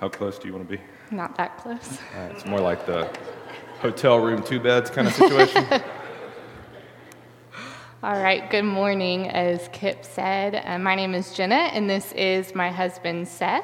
How close do you want to be? Not that close. It's more like the hotel room, two beds kind of situation. All right, good morning. As Kip said, uh, my name is Jenna, and this is my husband, Seth.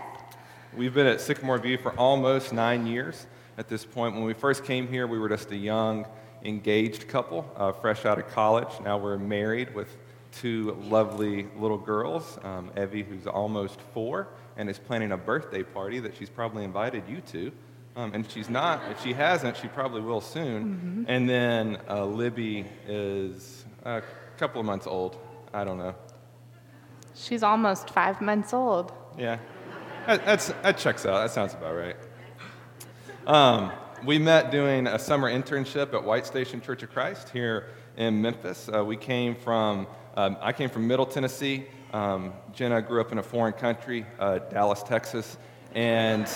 We've been at Sycamore View for almost nine years at this point. When we first came here, we were just a young, engaged couple, uh, fresh out of college. Now we're married with two lovely little girls um, Evie, who's almost four, and is planning a birthday party that she's probably invited you to. Um, and she's not, if she hasn't, she probably will soon. Mm-hmm. And then uh, Libby is a couple of months old. I don't know. She's almost five months old. Yeah, that, that's, that checks out. That sounds about right. Um, we met doing a summer internship at White Station Church of Christ here in Memphis. Uh, we came from, um, I came from Middle Tennessee. Um, Jenna grew up in a foreign country, uh, Dallas, Texas, and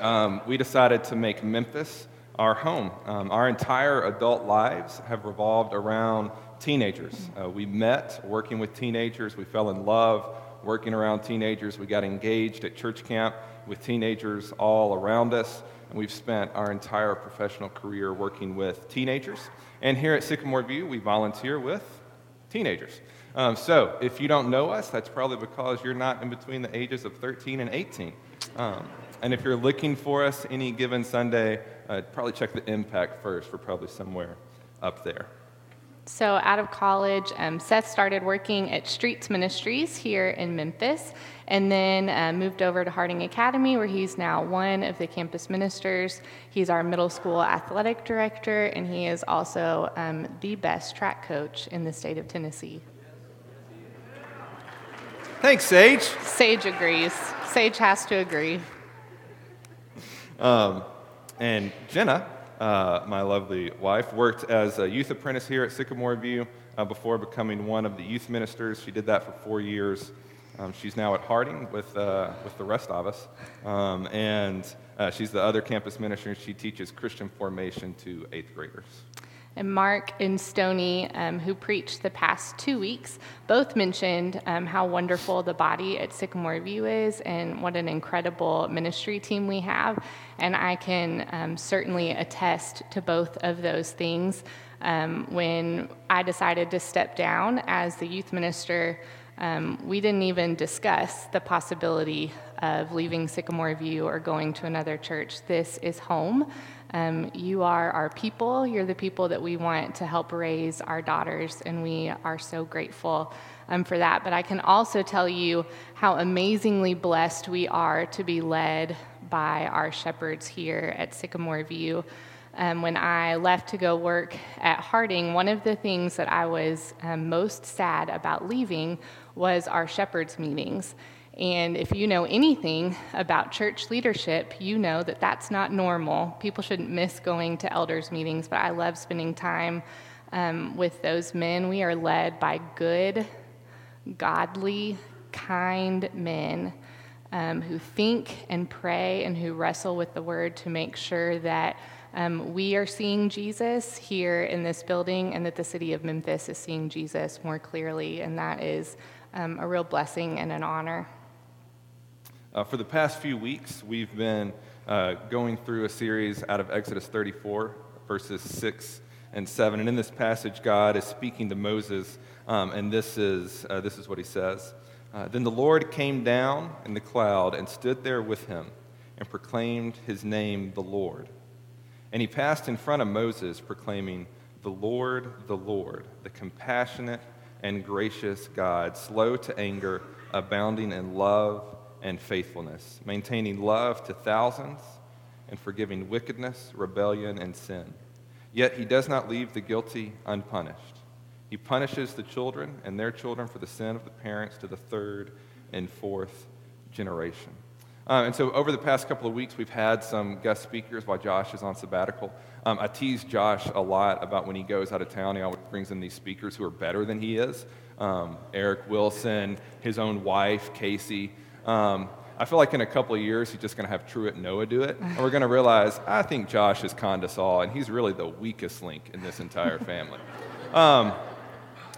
um, we decided to make Memphis our home. Um, our entire adult lives have revolved around teenagers. Uh, we met working with teenagers, we fell in love working around teenagers, we got engaged at church camp with teenagers all around us. And we've spent our entire professional career working with teenagers. And here at Sycamore View, we volunteer with teenagers. Um, so if you don't know us, that's probably because you're not in between the ages of 13 and 18. Um, and if you're looking for us any given Sunday, uh, probably check the impact first. We're probably somewhere up there. So, out of college, um, Seth started working at Streets Ministries here in Memphis and then uh, moved over to Harding Academy, where he's now one of the campus ministers. He's our middle school athletic director, and he is also um, the best track coach in the state of Tennessee. Thanks, Sage. Sage agrees. Sage has to agree. Um, and Jenna uh, my lovely wife, worked as a youth apprentice here at Sycamore View uh, before becoming one of the youth ministers. She did that for four years. Um, she's now at Harding with, uh, with the rest of us. Um, and uh, she's the other campus minister. She teaches Christian formation to eighth graders and Mark and Stony, um, who preached the past two weeks, both mentioned um, how wonderful the body at Sycamore View is and what an incredible ministry team we have. And I can um, certainly attest to both of those things. Um, when I decided to step down as the youth minister, um, we didn't even discuss the possibility of leaving Sycamore View or going to another church. This is home. Um, you are our people. You're the people that we want to help raise our daughters, and we are so grateful um, for that. But I can also tell you how amazingly blessed we are to be led by our shepherds here at Sycamore View. Um, when I left to go work at Harding, one of the things that I was um, most sad about leaving was our shepherds meetings. And if you know anything about church leadership, you know that that's not normal. People shouldn't miss going to elders' meetings, but I love spending time um, with those men. We are led by good, godly, kind men um, who think and pray and who wrestle with the word to make sure that um, we are seeing Jesus here in this building and that the city of Memphis is seeing Jesus more clearly. And that is um, a real blessing and an honor. Uh, for the past few weeks, we've been uh, going through a series out of Exodus 34, verses 6 and 7. And in this passage, God is speaking to Moses, um, and this is, uh, this is what he says uh, Then the Lord came down in the cloud and stood there with him and proclaimed his name, the Lord. And he passed in front of Moses, proclaiming, The Lord, the Lord, the compassionate and gracious God, slow to anger, abounding in love and faithfulness, maintaining love to thousands and forgiving wickedness, rebellion, and sin. Yet he does not leave the guilty unpunished. He punishes the children and their children for the sin of the parents to the third and fourth generation. Um, and so, over the past couple of weeks, we've had some guest speakers while Josh is on sabbatical. Um, I tease Josh a lot about when he goes out of town, he always brings in these speakers who are better than he is. Um, Eric Wilson, his own wife, Casey. Um, I feel like in a couple of years, he's just going to have Truett Noah do it. And we're going to realize, I think Josh has conned us all, and he's really the weakest link in this entire family. um,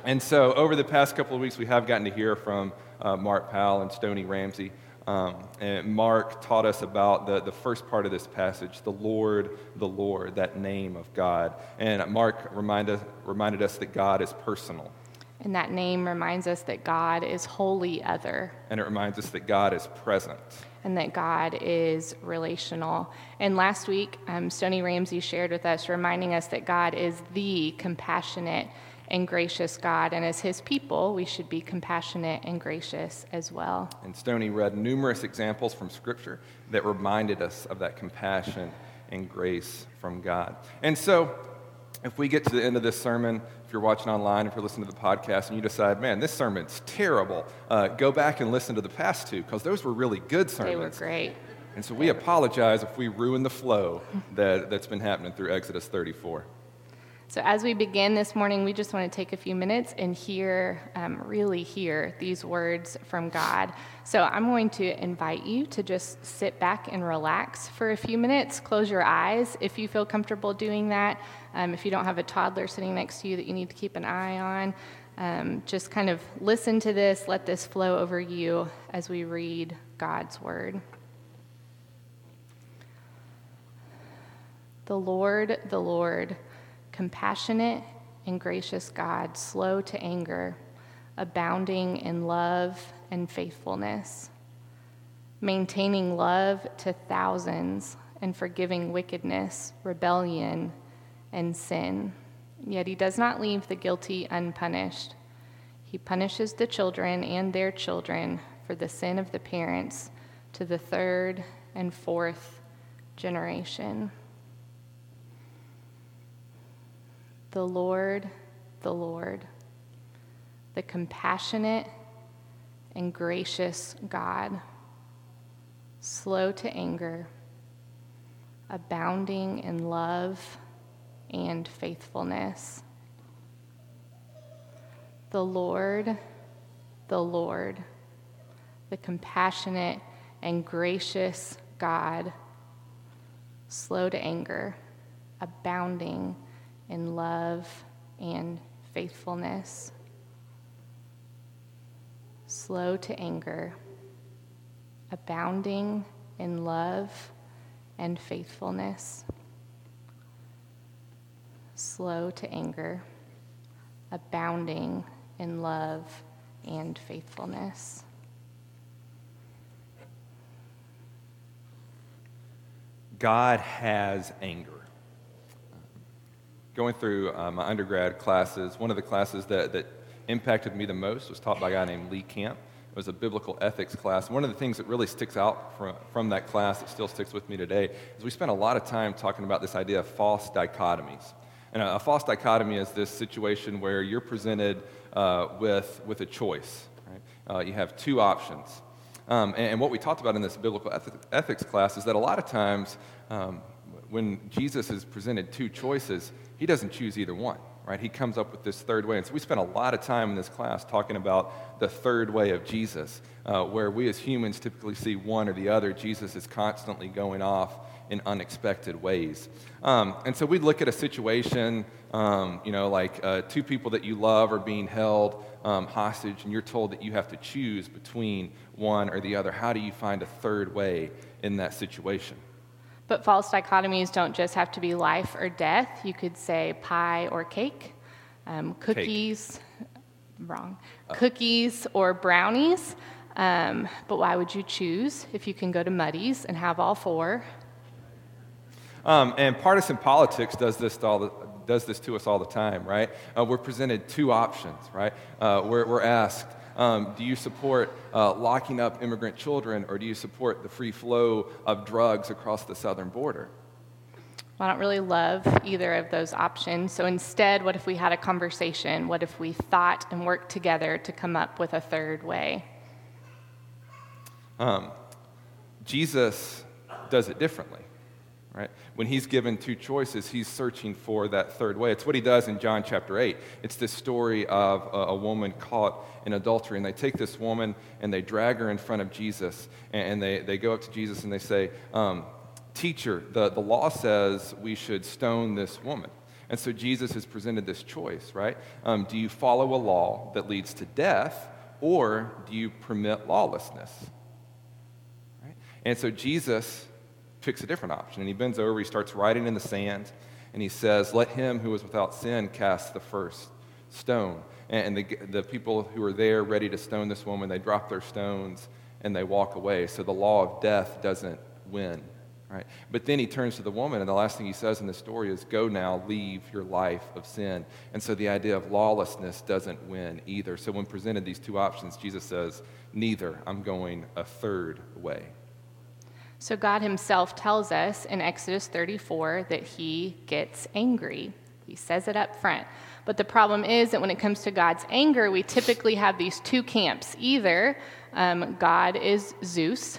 and so, over the past couple of weeks, we have gotten to hear from uh, Mark Powell and Stony Ramsey. Um, and Mark taught us about the, the first part of this passage, the Lord, the Lord, that name of God. And Mark reminded, reminded us that God is personal. And that name reminds us that God is wholly other. And it reminds us that God is present. And that God is relational. And last week, um, Stony Ramsey shared with us, reminding us that God is the compassionate and gracious God. And as his people, we should be compassionate and gracious as well. And Stony read numerous examples from Scripture that reminded us of that compassion and grace from God. And so, if we get to the end of this sermon, if you're watching online, if you're listening to the podcast, and you decide, man, this sermon's terrible, uh, go back and listen to the past two, because those were really good sermons. They were great. And so we apologize if we ruin the flow that, that's been happening through Exodus 34. So, as we begin this morning, we just want to take a few minutes and hear, um, really hear these words from God. So, I'm going to invite you to just sit back and relax for a few minutes. Close your eyes if you feel comfortable doing that. Um, if you don't have a toddler sitting next to you that you need to keep an eye on, um, just kind of listen to this, let this flow over you as we read God's word. The Lord, the Lord compassionate and gracious God, slow to anger, abounding in love and faithfulness, maintaining love to thousands and forgiving wickedness, rebellion, and sin. Yet he does not leave the guilty unpunished. He punishes the children and their children for the sin of the parents to the third and fourth generation. The Lord, the Lord, the compassionate and gracious God, slow to anger, abounding in love and faithfulness. The Lord, the Lord, the compassionate and gracious God, slow to anger, abounding in love and faithfulness, slow to anger, abounding in love and faithfulness, slow to anger, abounding in love and faithfulness. God has anger going through uh, my undergrad classes, one of the classes that, that impacted me the most was taught by a guy named Lee Camp. It was a biblical ethics class. One of the things that really sticks out from, from that class that still sticks with me today is we spent a lot of time talking about this idea of false dichotomies. And a, a false dichotomy is this situation where you're presented uh, with, with a choice. Right? Uh, you have two options. Um, and, and, what we talked about in this biblical ethics class is that a lot of times um, when Jesus is presented two choices, he doesn't choose either one, right? He comes up with this third way. And so we spent a lot of time in this class talking about the third way of Jesus, uh, where we as humans typically see one or the other. Jesus is constantly going off in unexpected ways. Um, and so we'd look at a situation, um, you know, like uh, two people that you love are being held um, hostage, and you're told that you have to choose between one or the other. How do you find a third way in that situation? But false dichotomies don't just have to be life or death. You could say pie or cake, um, cookies, cake. wrong, uh. cookies or brownies. Um, but why would you choose if you can go to Muddy's and have all four? Um, and partisan politics does this all the, does this to us all the time, right? Uh, we're presented two options, right? Uh, we're, we're asked, um, do you support uh, locking up immigrant children, or do you support the free flow of drugs across the southern border? Well, I don't really love either of those options. So instead, what if we had a conversation? What if we thought and worked together to come up with a third way? Um, Jesus does it differently right? When he's given two choices, he's searching for that third way. It's what he does in John chapter 8. It's this story of a, woman caught in adultery, and they take this woman and they drag her in front of Jesus, and, and they, they go up to Jesus and they say, um, Teacher, the, the law says we should stone this woman. And so Jesus has presented this choice, right? Um, do you follow a law that leads to death, or do you permit lawlessness? Right? And so Jesus picks a different option, and he bends over, he starts writing in the sand, and he says, Let him who is without sin cast the first stone. And the, the people who are there ready to stone this woman, they drop their stones and they walk away. So the law of death doesn't win. Right? But then he turns to the woman, and the last thing he says in the story is, Go now, leave your life of sin. And so the idea of lawlessness doesn't win either. So when presented these two options, Jesus says, Neither. I'm going a third way. So God himself tells us in Exodus 34 that he gets angry. He says it up front. But the problem is that when it comes to God's anger, we typically have these two camps. Either um, God is Zeus,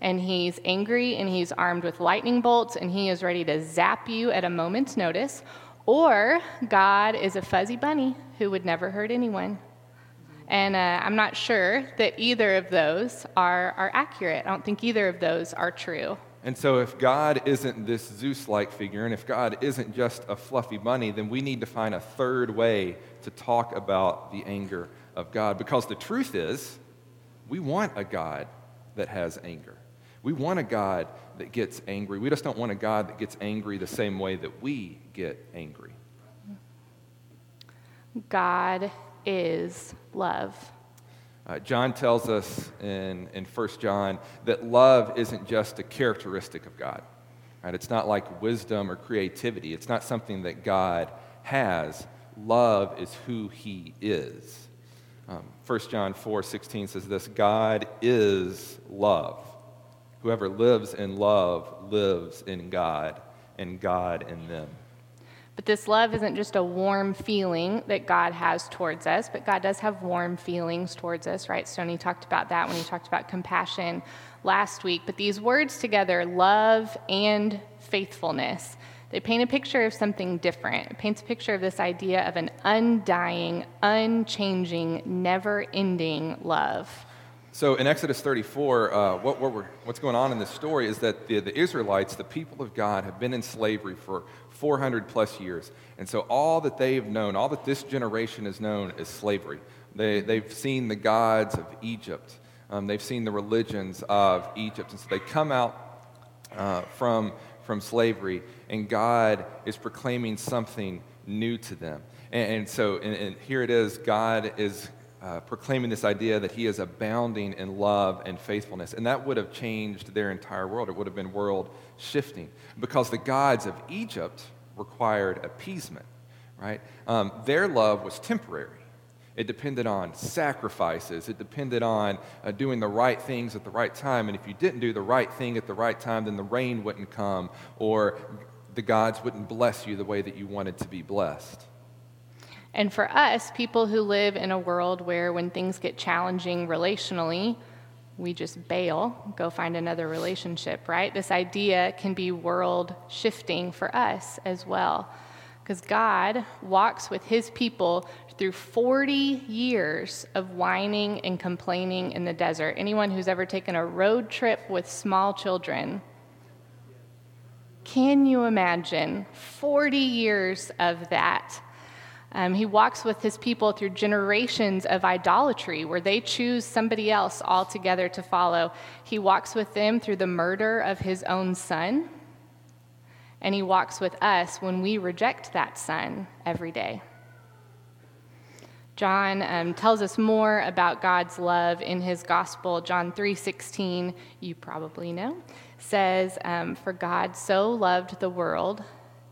and he's angry and he's armed with lightning bolts and he is ready to zap you at a moment's notice, or God is a fuzzy bunny who would never hurt anyone. And uh, I'm not sure that either of those are, are accurate. I don't think either of those are true. And so, if God isn't this Zeus like figure, and if God isn't just a fluffy bunny, then we need to find a third way to talk about the anger of God. Because the truth is, we want a God that has anger. We want a God that gets angry. We just don't want a God that gets angry the same way that we get angry. God is love. Uh, John tells us in, in 1 John that love isn't just a characteristic of God. Right? It's not like wisdom or creativity, it's not something that God has. Love is who he is. Um, 1 John 4 16 says this God is love. Whoever lives in love lives in God, and God in them. But this love isn't just a warm feeling that God has towards us, but God does have warm feelings towards us, right? Stoney talked about that when he talked about compassion last week. But these words together, love and faithfulness, they paint a picture of something different. It paints a picture of this idea of an undying, unchanging, never ending love. So in Exodus 34, uh, what, what what's going on in this story is that the, the Israelites, the people of God, have been in slavery for 400 plus years. And so all that they've known, all that this generation has known, is slavery. They, they've seen the gods of Egypt, um, they've seen the religions of Egypt. And so they come out uh, from, from slavery, and God is proclaiming something new to them. And, and so and, and here it is God is uh, proclaiming this idea that he is abounding in love and faithfulness. And that would have changed their entire world. It would have been world shifting because the gods of Egypt required appeasement, right? Um, their love was temporary. It depended on sacrifices. It depended on uh, doing the right things at the right time. And if you didn't do the right thing at the right time, then the rain wouldn't come or the gods wouldn't bless you the way that you wanted to be blessed. And for us, people who live in a world where when things get challenging relationally, we just bail, go find another relationship, right? This idea can be world shifting for us as well. Because God walks with his people through 40 years of whining and complaining in the desert. Anyone who's ever taken a road trip with small children, can you imagine 40 years of that? Um, he walks with his people through generations of idolatry where they choose somebody else altogether to follow. He walks with them through the murder of his own son. And he walks with us when we reject that son every day. John um, tells us more about God's love in his gospel. John 3:16, you probably know, says, um, "For God so loved the world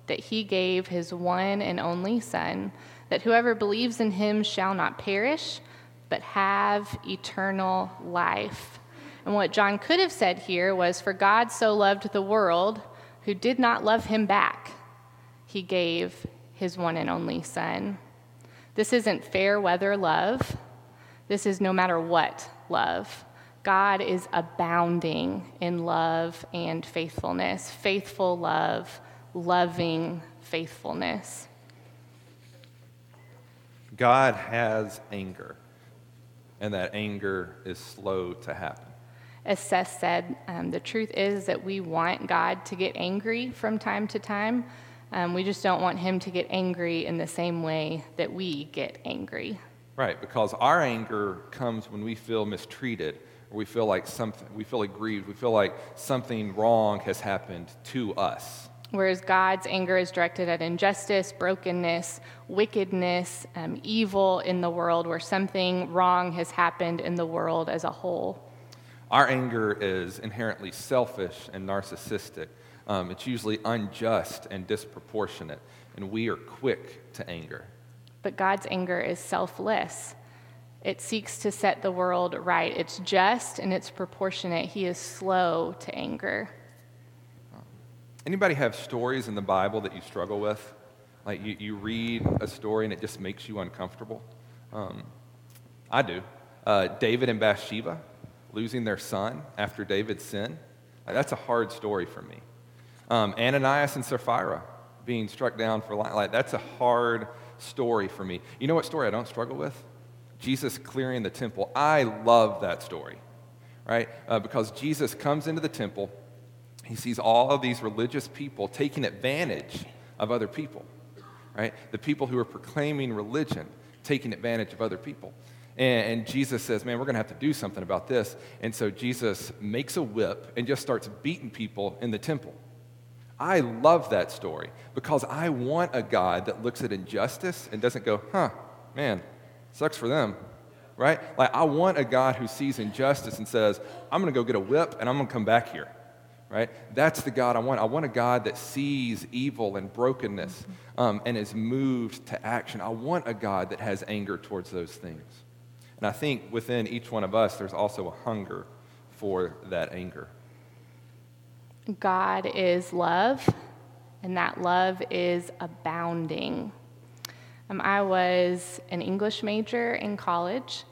that he gave his one and only Son, that whoever believes in him shall not perish, but have eternal life. And what John could have said here was, For God so loved the world who did not love him back, he gave his one and only Son. This isn't fair weather love. This is no matter what love. God is abounding in love and faithfulness, faithful love, loving faithfulness. God has anger, and that anger is slow to happen. As Seth said, um, the truth is that we want God to get angry from time to time. Um, we just don't want him to get angry in the same way that we get angry. Right, because our anger comes when we feel mistreated, or we feel like something, we feel aggrieved, we feel like something wrong has happened to us. Whereas God's anger is directed at injustice, brokenness, wickedness, um, evil in the world, where something wrong has happened in the world as a whole. Our anger is inherently selfish and narcissistic. Um, it's usually unjust and disproportionate, and we are quick to anger. But God's anger is selfless. It seeks to set the world right. It's just and it's proportionate. He is slow to anger. Anybody have stories in the Bible that you struggle with? Like you, you read a story and it just makes you uncomfortable? Um, I do. Uh, David and Bathsheba losing their son after David's sin. That's a hard story for me. Um, Ananias and Sapphira being struck down for life. Like, that's a hard story for me. You know what story I don't struggle with? Jesus clearing the temple. I love that story, right? Uh, because Jesus comes into the temple, he sees all of these religious people taking advantage of other people, right? The people who are proclaiming religion, taking advantage of other people. And, and Jesus says, Man, we're going to have to do something about this. And so Jesus makes a whip and just starts beating people in the temple. I love that story because I want a God that looks at injustice and doesn't go, huh, man, sucks for them, right? Like, I want a God who sees injustice and says, I'm going to go get a whip and I'm going to come back here, right? That's the God I want. I want a God that sees evil and brokenness um, and is moved to action. I want a God that has anger towards those things. And I think within each one of us, there's also a hunger for that anger. God is love, and that love is abounding. Um, I was an English major in college,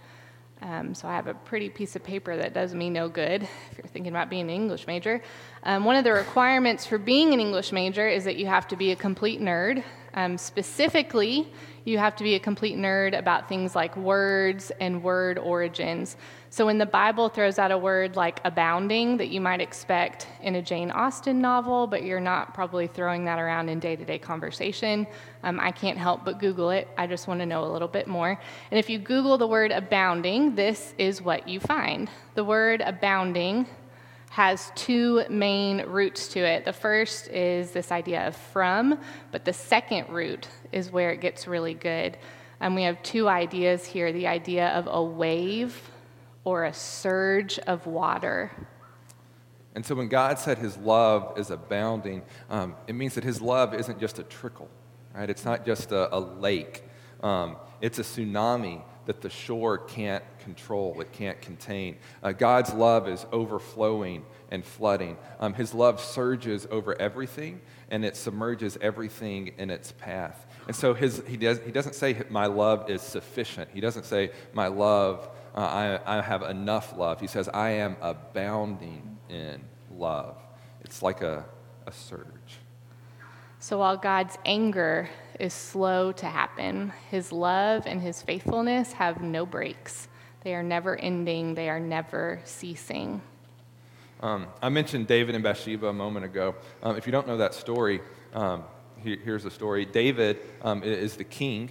um, so I have a pretty piece of paper that does me no good if you're thinking about being an English major. Um, one of the requirements for being an English major is that you have to be a complete nerd. Um, specifically, you have to be a complete nerd about things like words and word origins. So when the Bible throws out a word like abounding that you might expect in a Jane Austen novel, but you're not probably throwing that around in day to day conversation, um, I can't help but Google it. I just want to know a little bit more. And if you Google the word abounding, this is what you find. The word abounding has two main roots to it. The first is this idea of from, but the second root is where it gets really good. And we have two ideas here the idea of a wave or a surge of water. And so when God said his love is abounding, um, it means that his love isn't just a trickle, right? It's not just a, a lake, um, it's a tsunami that the shore can't control, it can't contain. Uh, God's love is overflowing and flooding. Um, his love surges over everything and it submerges everything in its path. And so his, he, does, he doesn't say, My love is sufficient. He doesn't say, My love, uh, I, I have enough love. He says, I am abounding in love. It's like a, a surge. So while God's anger is slow to happen. His love and his faithfulness have no breaks. They are never ending, they are never ceasing. Um, I mentioned David and Bathsheba a moment ago. Um, if you don't know that story, um, here, here's the story. David um, is the king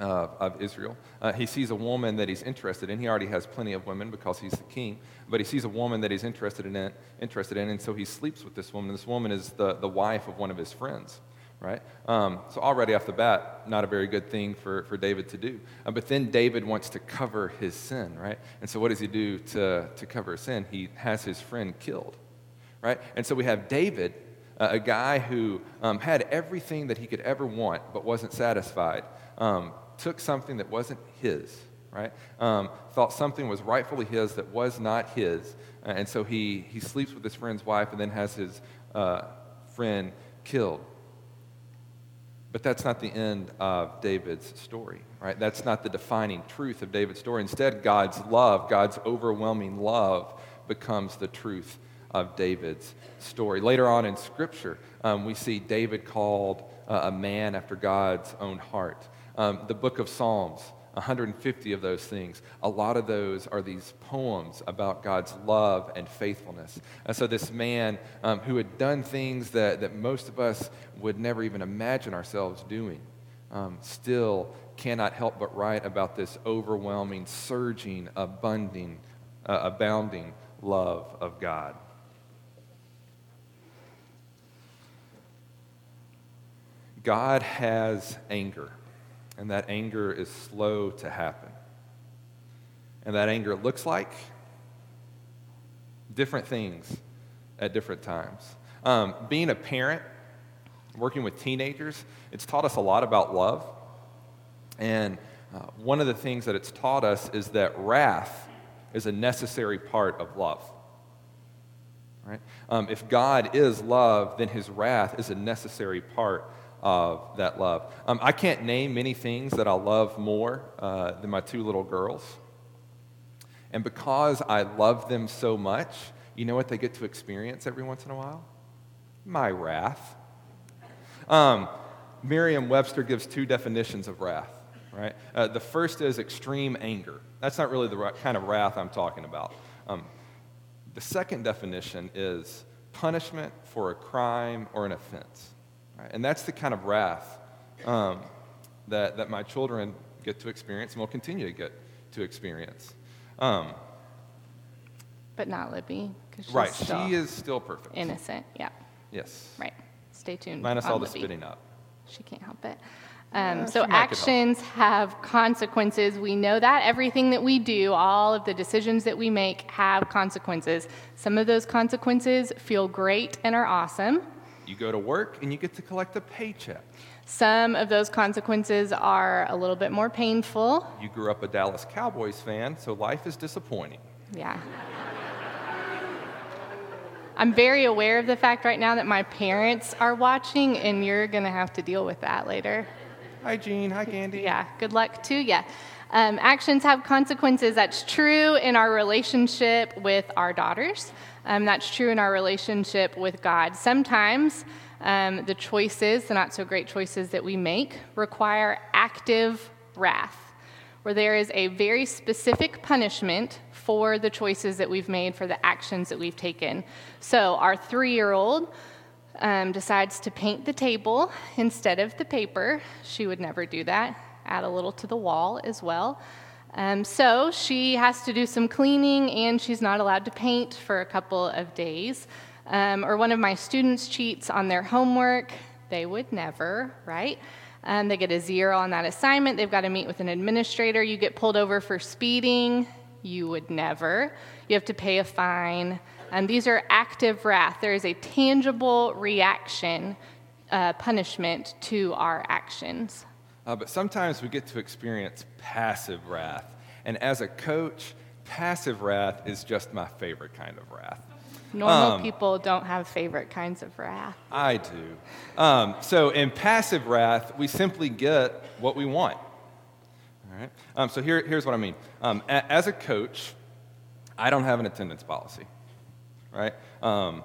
uh, of Israel. Uh, he sees a woman that he's interested in. He already has plenty of women because he's the king, but he sees a woman that he's interested in, interested in, and so he sleeps with this woman. This woman is the, the wife of one of his friends right? Um, so, already off the bat, not a very good thing for, for David to do. Uh, but then David wants to cover his sin, right? And so, what does he do to, to cover his sin? He has his friend killed, right? And so, we have David, a guy who um, had everything that he could ever want but wasn't satisfied, um, took something that wasn't his, right? Um, thought something was rightfully his that was not his. Uh, and so, he, he sleeps with his friend's wife and then has his uh, friend killed. But that's not the end of David's story, right? That's not the defining truth of David's story. Instead, God's love, God's overwhelming love, becomes the truth of David's story. Later on in Scripture, um, we see David called uh, a man after God's own heart. Um, the book of Psalms 150 of those things. A lot of those are these poems about God's love and faithfulness. And so, this man um, who had done things that, that most of us would never even imagine ourselves doing um, still cannot help but write about this overwhelming, surging, abundant, uh, abounding love of God. God has anger, and that anger is slow to happen. And that anger looks like different things at different times. Um, being a parent, working with teenagers, it's taught us a lot about love. And uh, one of the things that it's taught us is that wrath is a necessary part of love. Right? Um, if God is love, then his wrath is a necessary part of that love. Um, I can't name many things that I love more uh, than my two little girls. And because I love them so much, you know what they get to experience every once in a while? My wrath. Um, Merriam Webster gives two definitions of wrath, right? Uh, the first is extreme anger. That's not really the kind of wrath I'm talking about. Um, the second definition is punishment for a crime or an offense. And that's the kind of wrath um, that, that my children get to experience and will continue to get to experience. Um, but not Libby. right, she is still perfect. Innocent, yeah. Yes. Right. Stay tuned. Minus all Libby. the spitting up. She can't help it. Um, so actions have consequences. We know that everything that we do, all of the decisions that we make, have consequences. Some of those consequences feel great and are awesome. You go to work and you get to collect a paycheck. Some of those consequences are a little bit more painful. You grew up a Dallas Cowboys fan, so life is disappointing. Yeah. I'm very aware of the fact right now that my parents are watching, and you're going to have to deal with that later. Hi, Jean. Hi, Candy. Yeah, good luck to you. Um, actions have consequences. That's true in our relationship with our daughters. Um, that's true in our relationship with God. Sometimes um, the choices, the not so great choices that we make, require active wrath, where there is a very specific punishment for the choices that we've made, for the actions that we've taken. So, our three year old um, decides to paint the table instead of the paper. She would never do that. Add a little to the wall as well. Um, so she has to do some cleaning and she's not allowed to paint for a couple of days. Um, or one of my students cheats on their homework. They would never, right? Um, they get a zero on that assignment. They've got to meet with an administrator. You get pulled over for speeding. You would never. You have to pay a fine. And these are active wrath. There is a tangible reaction, uh, punishment to our actions. Uh, but sometimes we get to experience passive wrath. And as a coach, passive wrath is just my favorite kind of wrath. Normal um, people don't have favorite kinds of wrath. I do. Um, so in passive wrath, we simply get what we want. All right. Um, so here, here's what I mean. Um, a, as a coach, I don't have an attendance policy. Right. Um,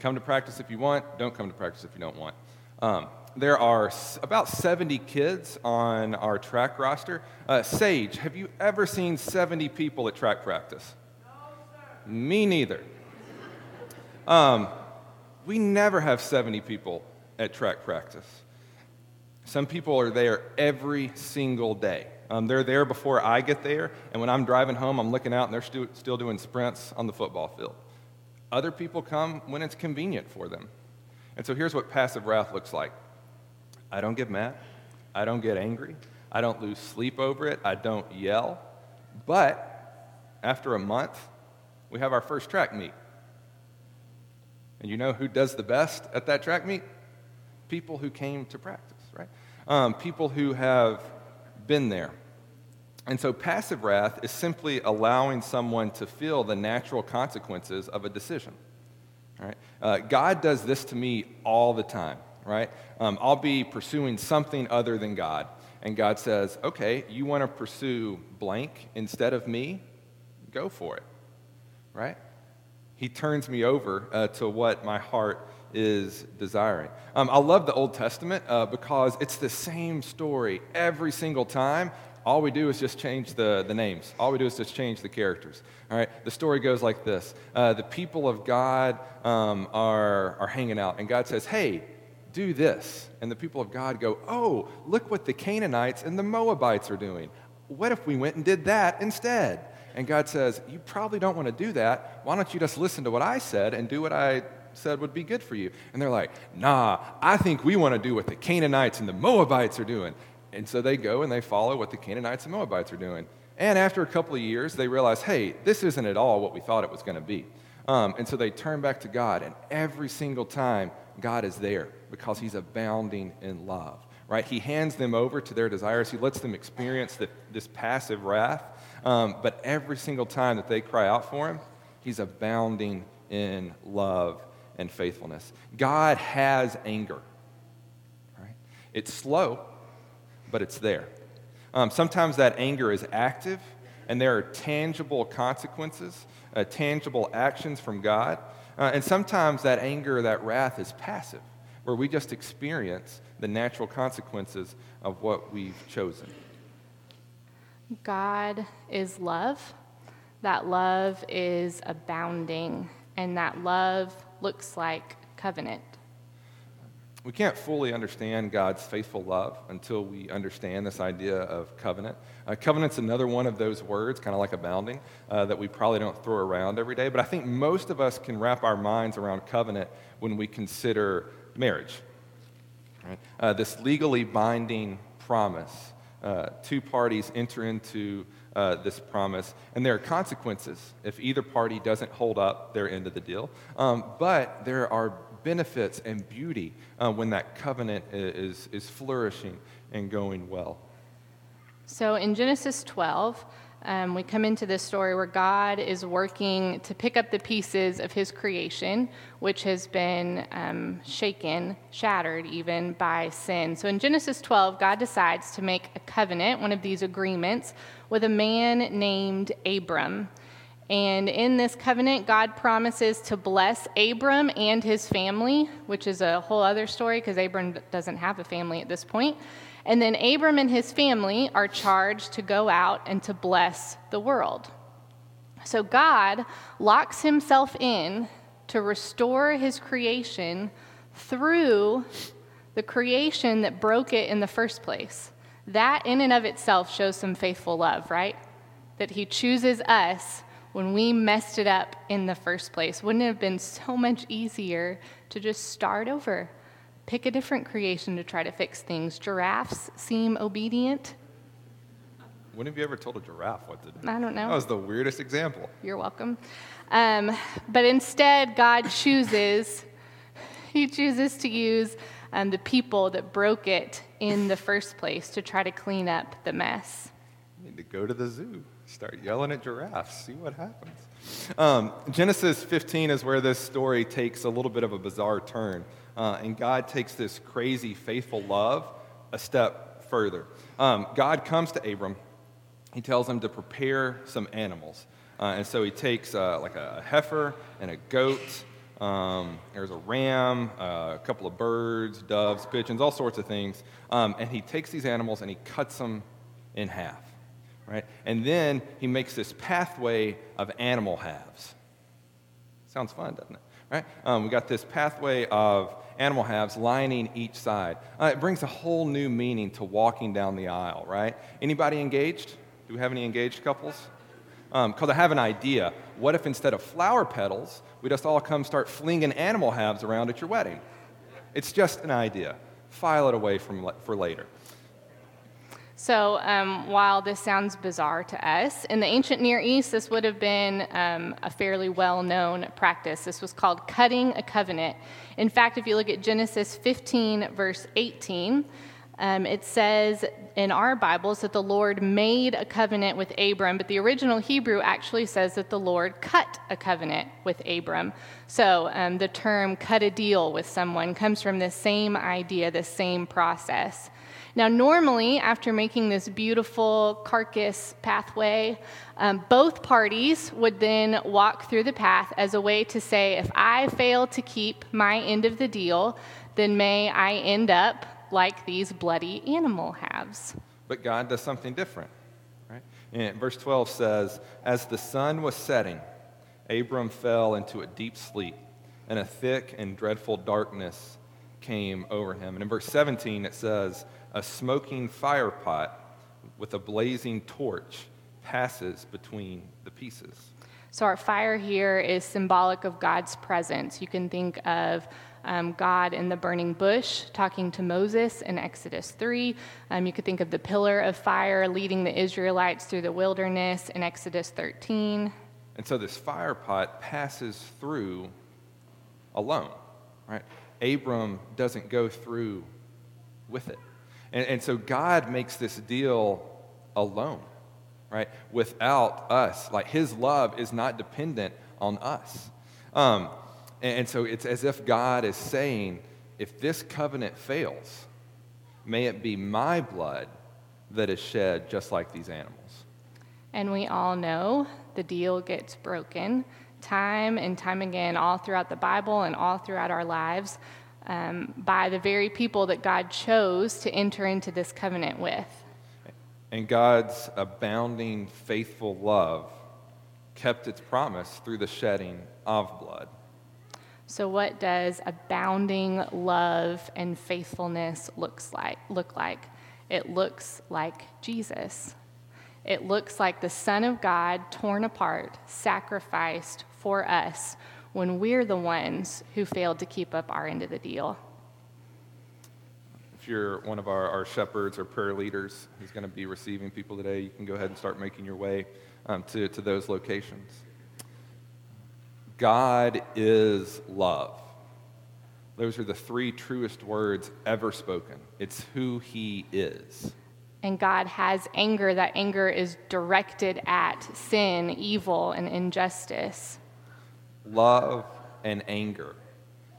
come to practice if you want. Don't come to practice if you don't want. There are about 70 kids on our track roster. Uh, Sage, have you ever seen 70 people at track practice? No, sir. Me neither. Um, we never have 70 people at track practice. Some people are there every single day. Um, they're there before I get there, and when I'm driving home, I'm looking out and they're stu- still doing sprints on the football field. Other people come when it's convenient for them. And so here's what passive wrath looks like I don't get mad. I don't get angry. I don't lose sleep over it. I don't yell. But after a month, we have our first track meet. And you know who does the best at that track meet? People who came to practice, right? Um, people who have been there. And so passive wrath is simply allowing someone to feel the natural consequences of a decision. Right? Uh, God does this to me all the time right? Um, I'll be pursuing something other than God. And God says, okay, you want to pursue blank instead of me? Go for it, right? He turns me over uh, to what my heart is desiring. Um, I love the Old Testament uh, because it's the same story every single time. All we do is just change the, the names. All we do is just change the characters. All right, the story goes like this uh, The people of God um, are, are hanging out, and God says, Hey, do this. And the people of God go, oh, look what the Canaanites and the Moabites are doing. What if we went and did that instead? And God says, You probably don't want to do that. Why don't you just listen to what I said and do what I said would be good for you? And they're like, Nah, I think we want to do what the Canaanites and the Moabites are doing. And so they go and they follow what the Canaanites and Moabites are doing. And after a couple of years, they realize, hey, this isn't at all what we thought it was going to be. Um, and so they turn back to God, and every single time, God is there because He's abounding in love, right? He hands them over to their desires. He lets them experience the, this passive wrath. Um, but every single time that they cry out for Him, He's abounding in love and faithfulness. God has anger, right? It's slow, but it's there. Um, sometimes that anger is active, and there are tangible consequences, uh, tangible actions from God. Uh, and sometimes that anger, that wrath is passive, where we just experience the natural consequences of what we've chosen. God is love. That love is abounding, and that love looks like covenant. We can't fully understand God's faithful love until we understand this idea of covenant. Uh, covenant's another one of those words, kind of like abounding, uh, that we probably don't throw around every day. But I think most of us can wrap our minds around covenant when we consider marriage. Right? Uh, this legally binding promise. Uh, two parties enter into uh, this promise, and there are consequences if either party doesn't hold up their end of the deal. Um, but there are benefits and beauty uh, when that covenant is, is flourishing and going well. So in Genesis 12, um, we come into this story where God is working to pick up the pieces of his creation, which has been um, shaken, shattered even by sin. So in Genesis 12, God decides to make a covenant, one of these agreements, with a man named Abram. And in this covenant, God promises to bless Abram and his family, which is a whole other story because Abram doesn't have a family at this point. And then Abram and his family are charged to go out and to bless the world. So God locks himself in to restore his creation through the creation that broke it in the first place. That, in and of itself, shows some faithful love, right? That he chooses us when we messed it up in the first place? Wouldn't it have been so much easier to just start over? Pick a different creation to try to fix things. Giraffes seem obedient. When have you ever told a giraffe what to do? I don't know. That was the weirdest example. You're welcome. Um, but instead, God chooses, He chooses to use um, the people that broke it in the first place to try to clean up the mess. You need to go to the zoo. Start yelling at giraffes, see what happens. Um, Genesis 15 is where this story takes a little bit of a bizarre turn. Uh, and God takes this crazy, faithful love a step further. Um, God comes to Abram, he tells him to prepare some animals. Uh, and so he takes uh, like a heifer and a goat. Um, there's a ram, uh, a couple of birds, doves, pigeons, all sorts of things. Um, and he takes these animals and he cuts them in half right? And then he makes this pathway of animal halves. Sounds fun, doesn't it? Right? Um, we got this pathway of animal halves lining each side. Uh, it brings a whole new meaning to walking down the aisle, right? Anybody engaged? Do we have any engaged couples? Because um, I have an idea. What if instead of flower petals, we just all come start flinging animal halves around at your wedding? It's just an idea. File it away from, for later. So, um, while this sounds bizarre to us, in the ancient Near East, this would have been um, a fairly well known practice. This was called cutting a covenant. In fact, if you look at Genesis 15, verse 18, um, it says in our Bibles that the Lord made a covenant with Abram, but the original Hebrew actually says that the Lord cut a covenant with Abram. So um, the term cut a deal with someone comes from the same idea, the same process. Now, normally, after making this beautiful carcass pathway, um, both parties would then walk through the path as a way to say, if I fail to keep my end of the deal, then may I end up like these bloody animal halves. But God does something different, right? And verse 12 says, As the sun was setting, Abram fell into a deep sleep, and a thick and dreadful darkness came over him. And in verse 17, it says, a smoking fire pot with a blazing torch passes between the pieces. So, our fire here is symbolic of God's presence. You can think of um, God in the burning bush talking to Moses in Exodus 3. Um, you could think of the pillar of fire leading the Israelites through the wilderness in Exodus 13. And so, this fire pot passes through alone, right? Abram doesn't go through with it. And, and so, God makes this deal alone right? Without us. Like his love is not dependent on us. Um, and, and so it's as if God is saying, if this covenant fails, may it be my blood that is shed just like these animals. And we all know the deal gets broken time and time again, all throughout the Bible and all throughout our lives, um, by the very people that God chose to enter into this covenant with. And God's abounding, faithful love kept its promise through the shedding of blood. So, what does abounding love and faithfulness looks like, look like? It looks like Jesus. It looks like the Son of God torn apart, sacrificed for us when we're the ones who failed to keep up our end of the deal If you're one of our, our shepherds or prayer leaders who's going to be receiving people today, you can go ahead and start making your way um, to, to those locations. God is love. Those are the three truest words ever spoken. It's who He is. And God has anger. That anger is directed at sin, evil, and injustice. Love and anger.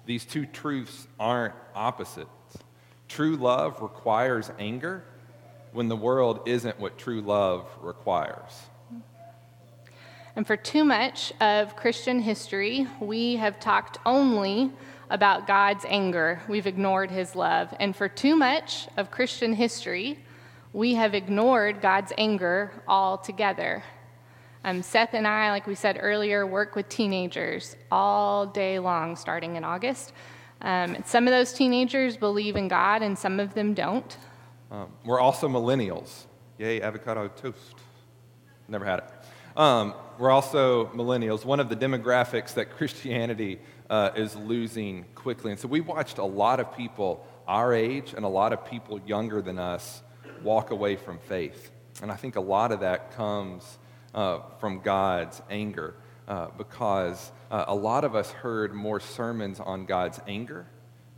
These two truths aren't opposites. True love requires anger when the world isn't what true love requires. And for too much of Christian history, we have talked only about God's anger. We've ignored his love. And for too much of Christian history, we have ignored God's anger altogether. Um, Seth and I, like we said earlier, work with teenagers all day long starting in August. Um, some of those teenagers believe in God, and some of them don't. Um, we're also millennials. Yay, avocado toast. Never had it. Um, we're also millennials, one of the demographics that Christianity uh, is losing quickly. And so we watched a lot of people our age and a lot of people younger than us walk away from faith. And I think a lot of that comes uh, from God's anger uh, because uh, a lot of us heard more sermons on God's anger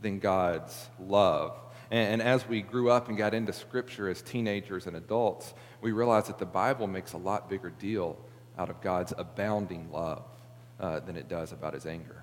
than God's love. And, and, as we grew up and got into Scripture as teenagers and adults, we realized that the Bible makes a lot bigger deal out of God's abounding love uh, than it does about his anger.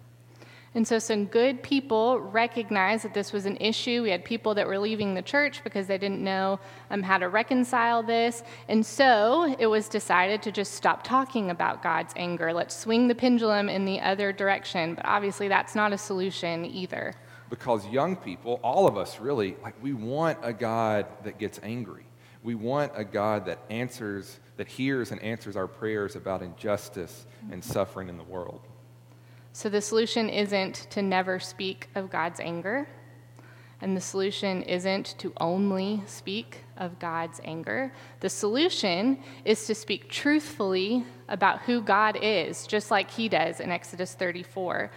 And so some good people recognized that this was an issue. We had people that were leaving the church because they didn't know um, how to reconcile this. And so it was decided to just stop talking about God's anger. Let's swing the pendulum in the other direction. But obviously, that's not a solution either. Because young people, all of us really, like we want a God that gets angry. We want a God that answers, that hears and answers our prayers about injustice and suffering in the world. So the solution isn't to never speak of God's anger, and the solution isn't to only speak of God's anger. The solution is to speak truthfully about who God is, just like he does in Exodus 34.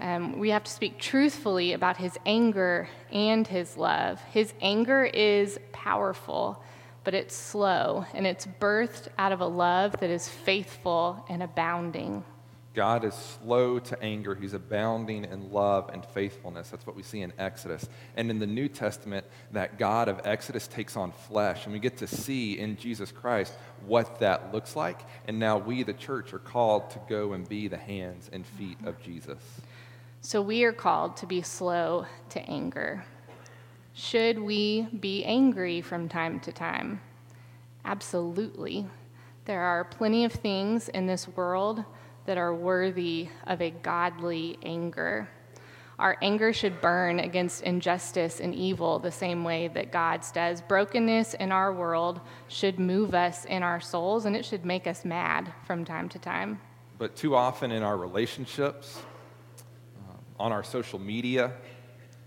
Um, we have to speak truthfully about his anger and his love. His anger is powerful, but it's slow, and it's birthed out of a love that is faithful and abounding. God is slow to anger. He's abounding in love and faithfulness. That's what we see in Exodus. And in the New Testament, that God of Exodus takes on flesh. And we get to see in Jesus Christ what that looks like. And now we, the church, are called to go and be the hands and feet of Jesus. So we are called to be slow to anger. Should we be angry from time to time? Absolutely. There are plenty of things in this world that are worthy of a godly anger. Our anger should burn against injustice and evil the same way that God's does. Brokenness in our world should move us in our souls, and it should make us mad from time to time. But too often in our relationships, uh, on our social media,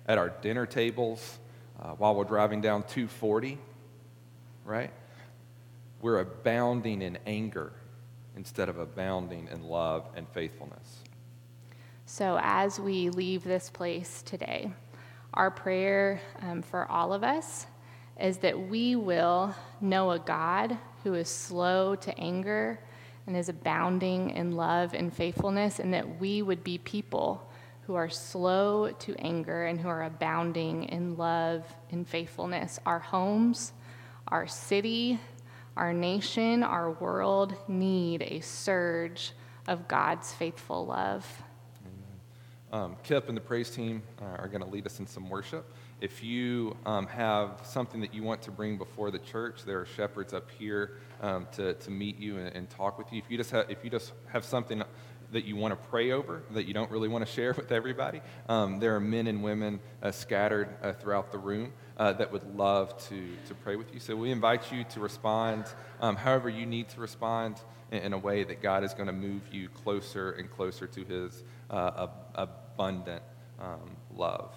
at our dinner tables, uh, while we're driving down 240, right? we're abounding in anger instead of abounding in love and faithfulness. So, as we leave this place today, our prayer um, for all of us is that we will know a God who is slow to anger and is abounding in love and faithfulness, and that we would be people who are slow to anger and who are abounding in love and faithfulness. Our homes, our city, our nation, our world need a surge of God's faithful love. Um, Kip and the praise team uh, are going to lead us in some worship. If you um, have something that you want to bring before the church, there are shepherds up here um, to, to meet you and, and, talk with you. If you, just have, if you just have something that you want to pray over that you don't really want to share with everybody, um, there are men and women uh, scattered uh, throughout the room uh, that would love to, to pray with you. So we invite you to respond um, however you need to respond in, in, a way that God is going to move you closer and closer to his uh, abundant um, love.